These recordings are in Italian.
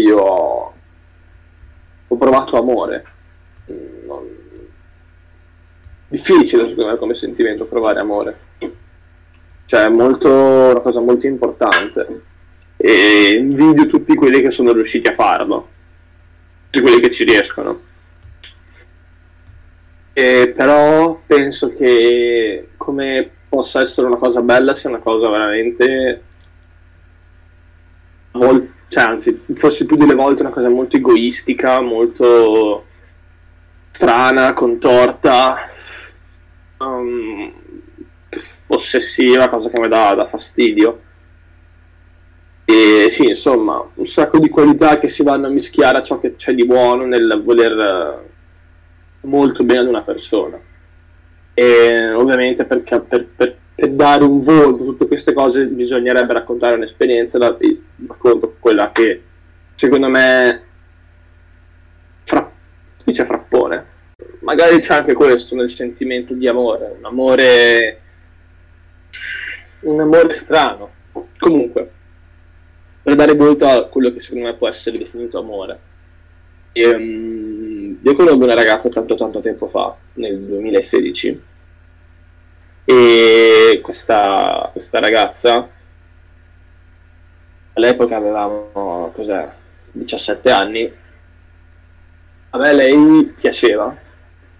io ho, ho provato amore. Non... Difficile secondo me come sentimento provare amore. Cioè è molto, una cosa molto importante. E invidio tutti quelli che sono riusciti a farlo. Tutti quelli che ci riescono. E però penso che come possa essere una cosa bella sia una cosa veramente vol- cioè anzi forse più delle volte una cosa molto egoistica molto strana contorta um, ossessiva cosa che mi dà, dà fastidio e sì insomma un sacco di qualità che si vanno a mischiare a ciò che c'è di buono nel voler molto bene ad una persona. E ovviamente perché, per, per, per, dare un volto a tutte queste cose bisognerebbe raccontare un'esperienza, da, racconto quella che secondo me fra, dice frappone. Magari c'è anche questo nel sentimento di amore, un amore, un amore strano. Comunque, per dare volto a quello che secondo me può essere definito amore. E, um, io conobbi una ragazza tanto tanto tempo fa, nel 2016, e questa, questa ragazza, all'epoca avevamo, cos'è, 17 anni, a me lei piaceva,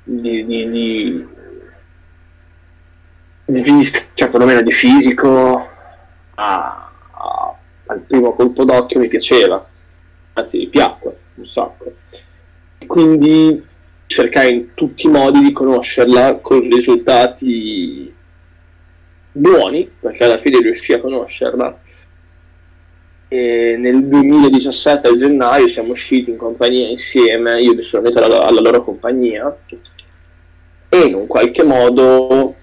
di, di, di, di cioè perlomeno di fisico, a, a, al primo colpo d'occhio mi piaceva, anzi mi piacque un sacco. Quindi cercare in tutti i modi di conoscerla con risultati buoni, perché alla fine riuscì a conoscerla. E nel 2017 a gennaio siamo usciti in compagnia insieme, io mi sono unito alla, alla loro compagnia. E in un qualche modo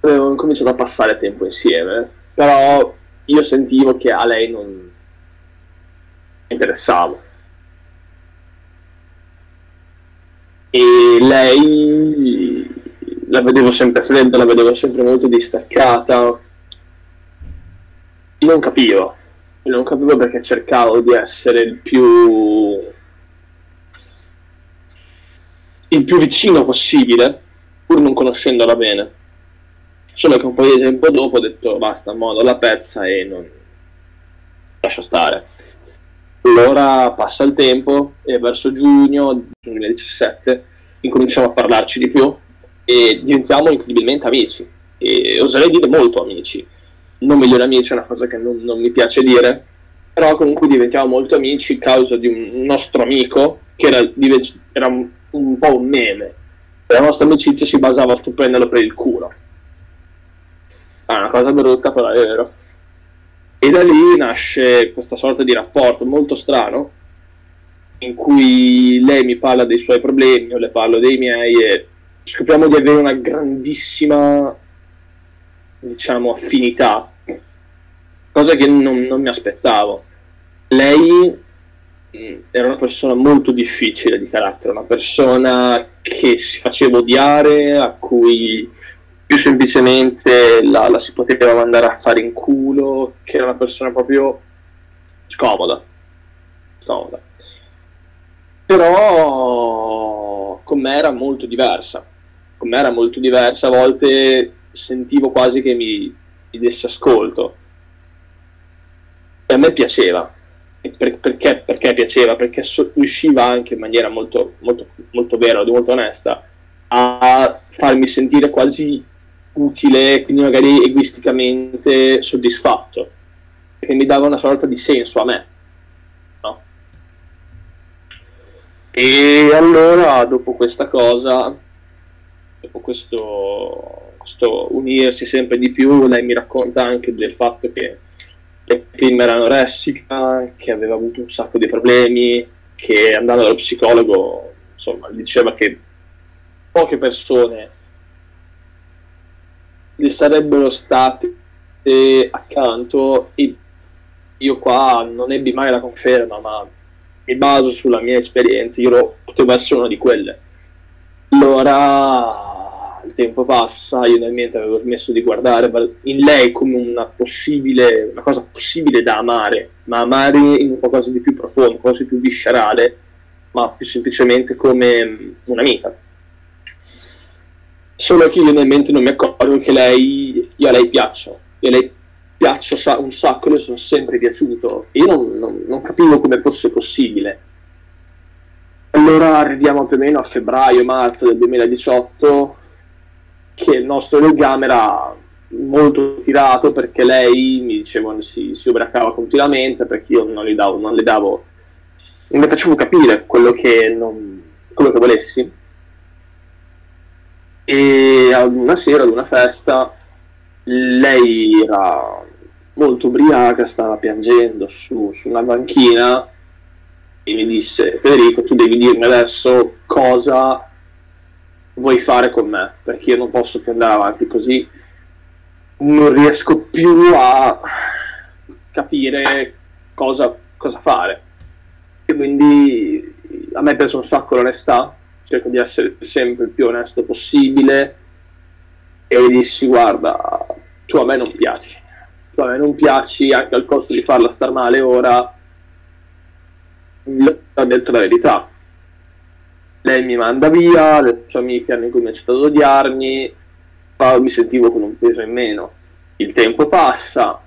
avevo cominciato a passare tempo insieme, però io sentivo che a lei non interessavo. E lei la vedevo sempre fredda, la vedevo sempre molto distaccata. Non capivo, non capivo perché cercavo di essere il più il più vicino possibile, pur non conoscendola bene. Solo che un po' di tempo dopo ho detto basta, modo la pezza e non lascio stare. Allora passa il tempo e verso giugno 2017 incominciamo a parlarci di più e diventiamo incredibilmente amici e oserei dire molto amici. Non migliori amici è una cosa che non, non mi piace dire, però comunque diventiamo molto amici a causa di un nostro amico che era, era un, un, po' un meme. La nostra amicizia si basava su prenderlo per il culo. È una cosa brutta, però è vero. E da lì nasce questa sorta di rapporto molto strano in cui lei mi parla dei suoi problemi, io le parlo dei miei e scopriamo di avere una grandissima, diciamo, affinità, cosa che non, non mi aspettavo. Lei mm, era una persona molto difficile di carattere, una persona che si faceva odiare, a cui più semplicemente la, la, si poteva mandare a fare in culo, che era una persona proprio scomoda. Scomoda. Però con me era molto diversa. Con me era molto diversa, a volte sentivo quasi che mi, mi desse ascolto. E a me piaceva. Per, perché, perché, piaceva? Perché so, riusciva anche in maniera molto, molto, molto vera, molto onesta, a farmi sentire quasi utile, quindi magari egoisticamente soddisfatto, perché mi dava una sorta di senso a me. No? E allora, dopo questa cosa, dopo questo, questo unirsi sempre di più, lei mi racconta anche del fatto che prima era anoressica, che aveva avuto un sacco di problemi, che andando dallo psicologo, insomma, diceva che poche persone gli sarebbero state accanto e io qua non ebbi mai la conferma, ma mi baso sulla mia esperienza, io potevo essere una di quelle. Allora il tempo passa, io nel mente avevo smesso di guardare in lei come una possibile, una cosa possibile da amare, ma amare in qualcosa di più profondo, qualcosa di più viscerale, ma più semplicemente come un'amica. Solo che io nel mente non mi accorgo che lei, io a lei piaccio, e a lei piaccio un sacco, le sono sempre piaciuto, e io non, non, non capivo come fosse possibile allora arriviamo più o meno a febbraio-marzo del 2018 che il nostro legame era molto tirato perché lei mi diceva si, si ubriacava continuamente perché io non le davo, non le davo, non le facevo capire quello che, non, quello che volessi. E ad una sera, ad una festa, lei era molto ubriaca, stava piangendo su, su una banchina e mi disse Federico tu devi dirmi adesso cosa vuoi fare con me perché io non posso più andare avanti così. Non riesco più a capire cosa, cosa fare. E quindi a me piace un sacco l'onestà cerco di essere sempre il più onesto possibile. E gli dissi guarda tu a me non piaci. Tu a me non piaci anche al costo di farla star male ora ha detto la verità. Lei mi manda via, le sue amiche hanno cominciato ad odiarmi, ma mi sentivo con un peso in meno. Il tempo passa,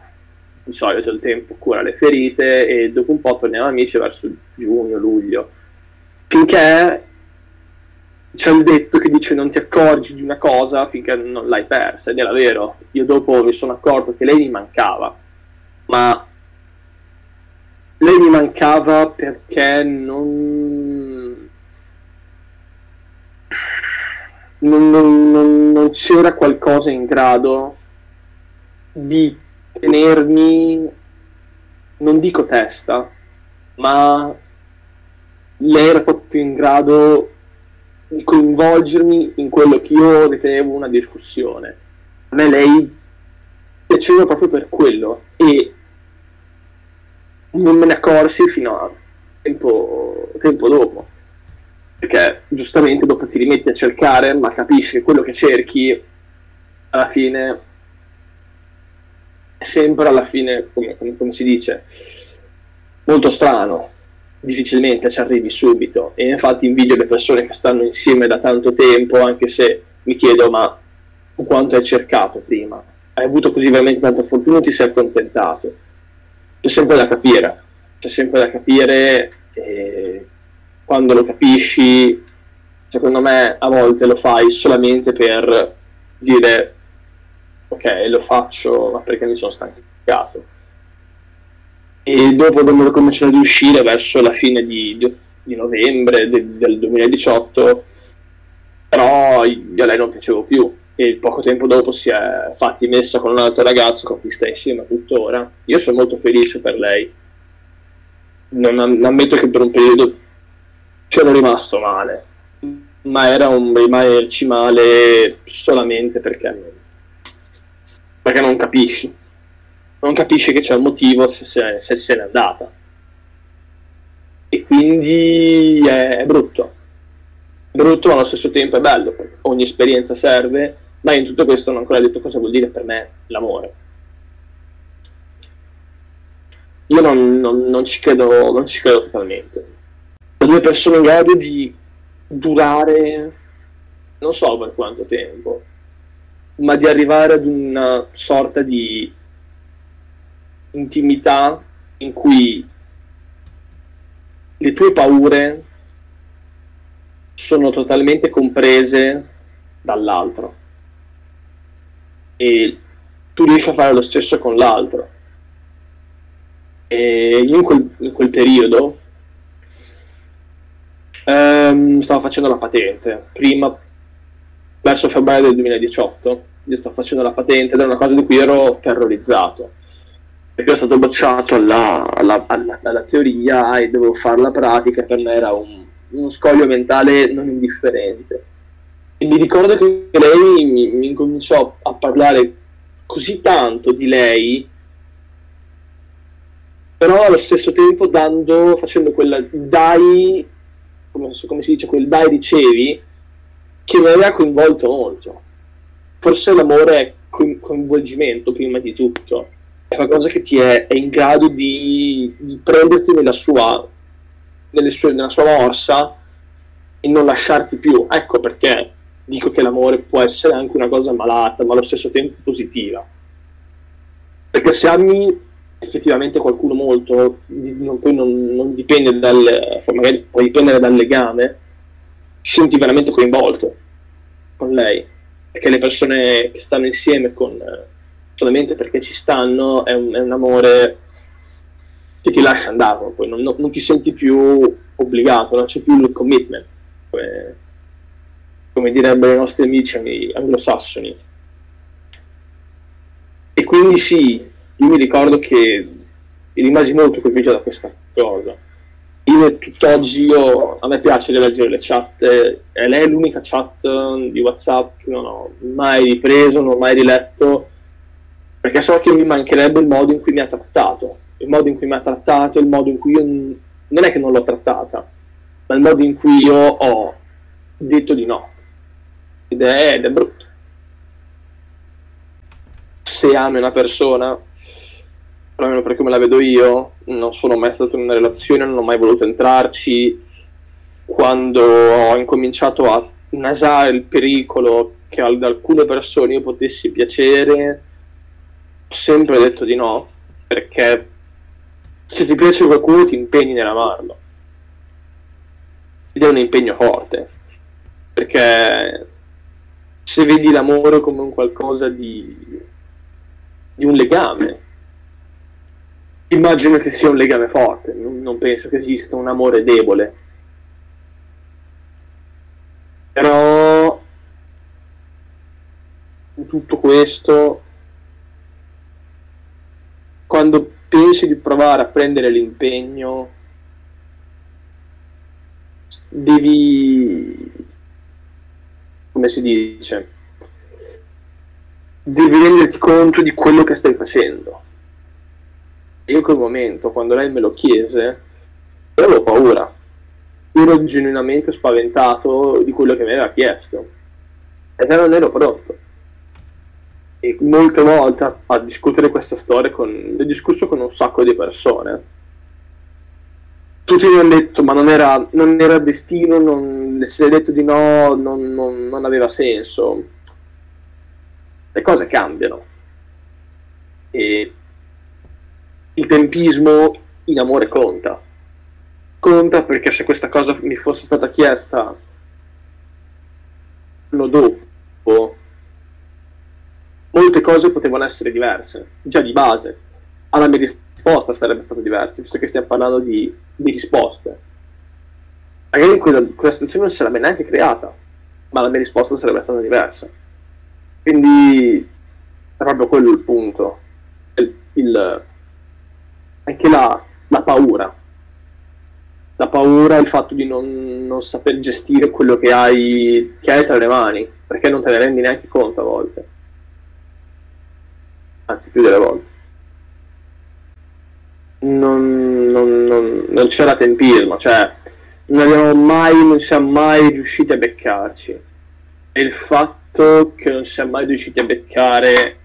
di solito il tempo cura le ferite e dopo un po' torniamo amici verso giugno, luglio. Finché c'è il detto che dice non ti accorgi di una cosa finché non l'hai persa, ed era vero. Io dopo mi sono accorto che lei mi mancava, ma lei mi mancava perché non, non, non, non c'era qualcosa in grado di tenermi, non dico testa, ma lei era proprio in grado di coinvolgermi in quello che io ritenevo una discussione. A me lei piaceva proprio per quello e non me ne accorsi fino a tempo, tempo dopo. Perché giustamente dopo ti rimetti a cercare, ma capisci che quello che cerchi alla fine è sempre alla fine, come, come, come si dice, molto strano. Difficilmente ci arrivi subito. E infatti invidio le persone che stanno insieme da tanto tempo, anche se mi chiedo, ma quanto hai cercato prima? Hai avuto così veramente tanta fortuna o ti sei accontentato? C'è sempre da capire, c'è sempre da capire e quando lo capisci, secondo me a volte lo fai solamente per dire ok, lo faccio ma perché mi sono stancato. E dopo quando cominciano ad uscire verso la fine di, di, di novembre de, del 2018, però io a lei non piacevo più e poco tempo dopo si è fatti messa con un altro ragazzo con cui sta insieme tuttora. Io sono molto felice per lei. Non ammetto che per un periodo c'ero rimasto male, ma era un rimanerci male solamente perché, perché non capisci. Non capisci che c'è un motivo se, se, se se n'è andata. E quindi è, è brutto. Brutto ma allo stesso tempo è bello, ogni esperienza serve ma in tutto questo non ho ancora detto cosa vuol dire per me l'amore. Io non, non, non, ci, credo, non ci credo totalmente. Due persone in grado di durare non so per quanto tempo, ma di arrivare ad una sorta di intimità in cui le tue paure sono totalmente comprese dall'altro e tu riesci a fare lo stesso con l'altro. E io in quel, in quel periodo ehm, stavo facendo la patente, prima verso febbraio del 2018, io sto facendo la patente ed è una cosa di cui ero terrorizzato, perché ero stato bocciato alla, alla, alla, alla teoria e dovevo fare la pratica, per me era un, uno scoglio mentale non indifferente mi ricordo che lei mi, mi incominciò a parlare così tanto di lei, però allo stesso tempo dando, facendo quel dai, come, come si dice, quel dai ricevi, che mi aveva coinvolto molto. forse l'amore è coinvolgimento prima di tutto, è qualcosa che ti è, è in grado di, di prenderti nella sua, sue, nella sua morsa e non lasciarti più. Ecco perché dico che l'amore può essere anche una cosa malata, ma allo stesso tempo positiva. Perché se ami effettivamente qualcuno molto, non, poi non, non dipende dal, magari può dipendere dal legame, ti senti veramente coinvolto con lei. Perché le persone che stanno insieme con, solamente perché ci stanno è un, è un amore che ti lascia andare, poi non, non, ti senti più obbligato, non c'è più il commitment, come, come direbbero i nostri amici anglosassoni. E quindi sì, io mi ricordo che rimasi molto colpito da questa cosa. Io tutt'oggi io, a me piace leggere le chat, e lei è l'unica chat di WhatsApp che non ho mai ripreso, non ho mai riletto, perché so che mi mancherebbe il modo in cui mi ha trattato, il modo in cui mi ha trattato, il modo in cui io non è che non l'ho trattata, ma il modo in cui io ho detto di no. Ed è, ed è brutto. Se ami una persona, almeno per come la vedo io, non sono mai stato in una relazione, non ho mai voluto entrarci. Quando ho incominciato a nasare il pericolo che ad alcune persone io potessi piacere, ho sempre detto di no, perché se ti piace qualcuno ti impegni nell'amarlo. Ed è un impegno forte, perché se vedi l'amore come un qualcosa di, di un legame, Immagino che sia un legame forte, non penso che esista un amore debole. Però in tutto questo, quando pensi di provare a prendere l'impegno, devi, come si dice, devi renderti conto di quello che stai facendo io in quel momento, quando lei me lo chiese, avevo paura. Ero genuinamente spaventato di quello che mi aveva chiesto. E non ero pronto. E molte volte a, discutere questa storia con... ho discusso con un sacco di persone. Tutti mi hanno detto, ma non era, non era destino, non, se hai detto di no, non, non, non aveva senso. Le cose cambiano. E il tempismo in amore conta. Conta perché se questa cosa mi fosse stata chiesta l'anno dopo, molte cose potevano essere diverse, già di base. Alla mia risposta sarebbe stata diversa, visto che stiamo parlando di, di risposte. Magari quella, quella situazione non si sarebbe neanche creata, ma la mia risposta sarebbe stata diversa. Quindi è proprio quello il punto. il, il anche la, la paura. La paura, il fatto di non, non, saper gestire quello che hai, che hai tra le mani, perché non te ne rendi neanche conto a volte. Anzi, più delle volte. Non, non, non, non c'era tempismo, cioè non abbiamo mai, non siamo mai riusciti a beccarci. E il fatto che non siamo mai riusciti a beccare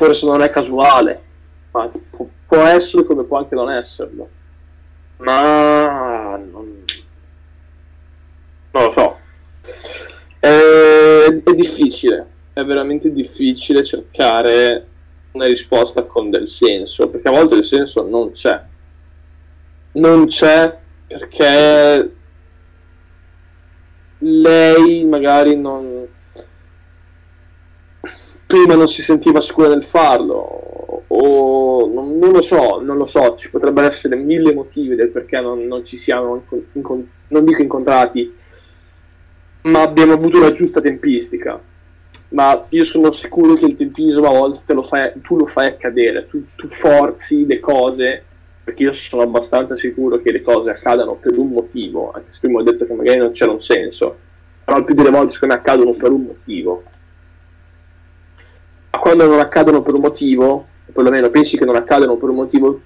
forse non è casuale, ma può essere come può anche non esserlo. Ma non, non lo so. È, è difficile, è veramente difficile cercare una risposta con del senso, perché a volte il senso non c'è. Non c'è perché lei magari non prima non si sentiva sicura nel farlo o non, non, lo so, non lo so, ci potrebbero essere mille motivi del perché non, non ci siamo, incont- non dico incontrati, ma abbiamo avuto la giusta tempistica. Ma io sono sicuro che il tempismo a volte lo fai, tu lo fai accadere, tu, tu forzi le cose, perché io sono abbastanza sicuro che le cose accadano per un motivo, anche se prima ho detto che magari non c'era un senso, però il più delle volte secondo me accadono per un motivo. Ma quando non accadono per un motivo, o perlomeno pensi che non accadano per un motivo,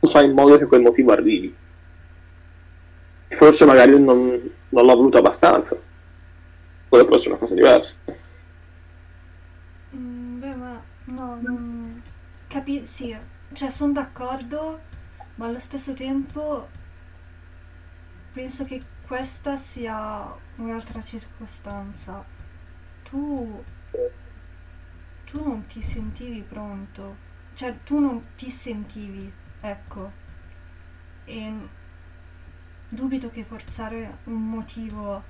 tu fai in modo che quel motivo arrivi. Forse magari non, non l'ho voluto abbastanza, quello può essere una cosa diversa. No, non... Capi... Sì, cioè sono d'accordo, ma allo stesso tempo penso che questa sia un'altra circostanza. Tu... Tu non ti sentivi pronto. Cioè, tu non ti sentivi, ecco. E dubito che forzare un motivo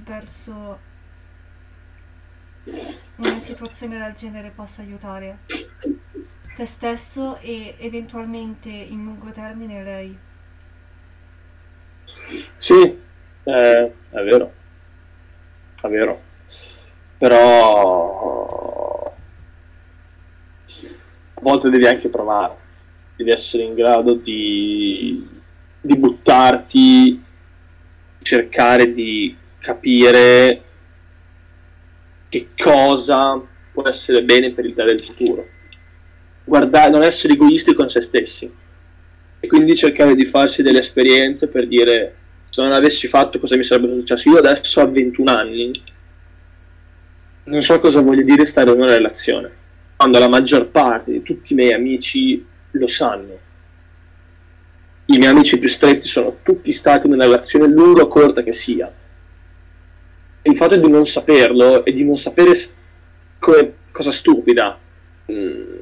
verso una situazione del genere possa aiutare te stesso e eventualmente in lungo termine lei. Sì, eh, è vero, è vero, però a volte devi anche provare, devi essere in grado di, di buttarti, cercare di capire che cosa può essere bene per il te del futuro. Guardare, non essere egoisti con se stessi e quindi cercare di farsi delle esperienze per dire se non avessi fatto cosa mi sarebbe successo. Io adesso ho 21 anni, non so cosa voglia dire stare in una relazione, quando la maggior parte di tutti i miei amici lo sanno. I miei amici più stretti sono tutti stati in una relazione lunga o corta che sia il fatto di non saperlo e di non sapere come cosa stupida. Mm,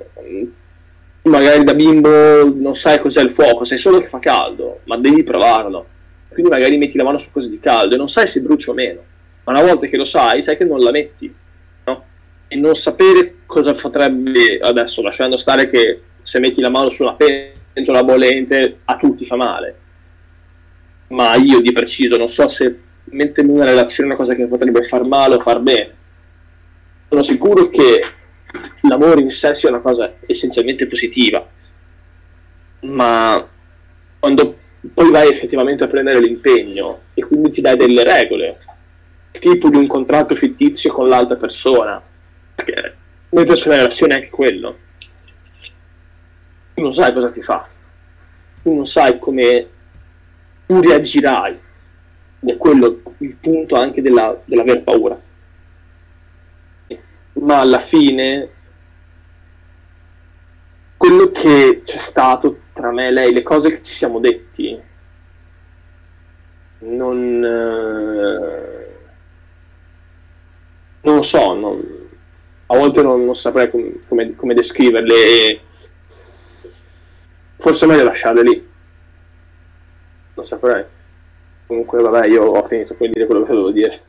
magari da bimbo non sai cos'è il fuoco, sai solo che fa caldo, ma devi provarlo. Quindi magari metti la mano su cose di caldo e non sai se brucia o meno. Ma una volta che lo sai, sai che non la metti. No? E non sapere cosa potrebbe adesso, lasciando stare che se metti la mano su una pentola bollente a tutti fa male. Ma io di preciso non so se mettere in una relazione una cosa che potrebbe far male o far bene. Sono sicuro che l'amore in sé sia una cosa essenzialmente positiva, ma quando poi vai effettivamente a prendere l'impegno e quindi ti dai delle regole, tipo di un contratto fittizio con l'altra persona, perché mentre sulla relazione è anche quello, tu non sai cosa ti fa, tu non sai come tu reagirai. Ed è quello il punto anche della, dell'aver paura. Ma alla fine, quello che c'è stato tra me e lei, le cose che ci siamo detti, non, eh, non so, non, a volte non, non saprei com, come, come descriverle e forse è meglio lasciarle lì. Non saprei. Comunque, vabbè, io ho finito, puoi dire quello che devo dire.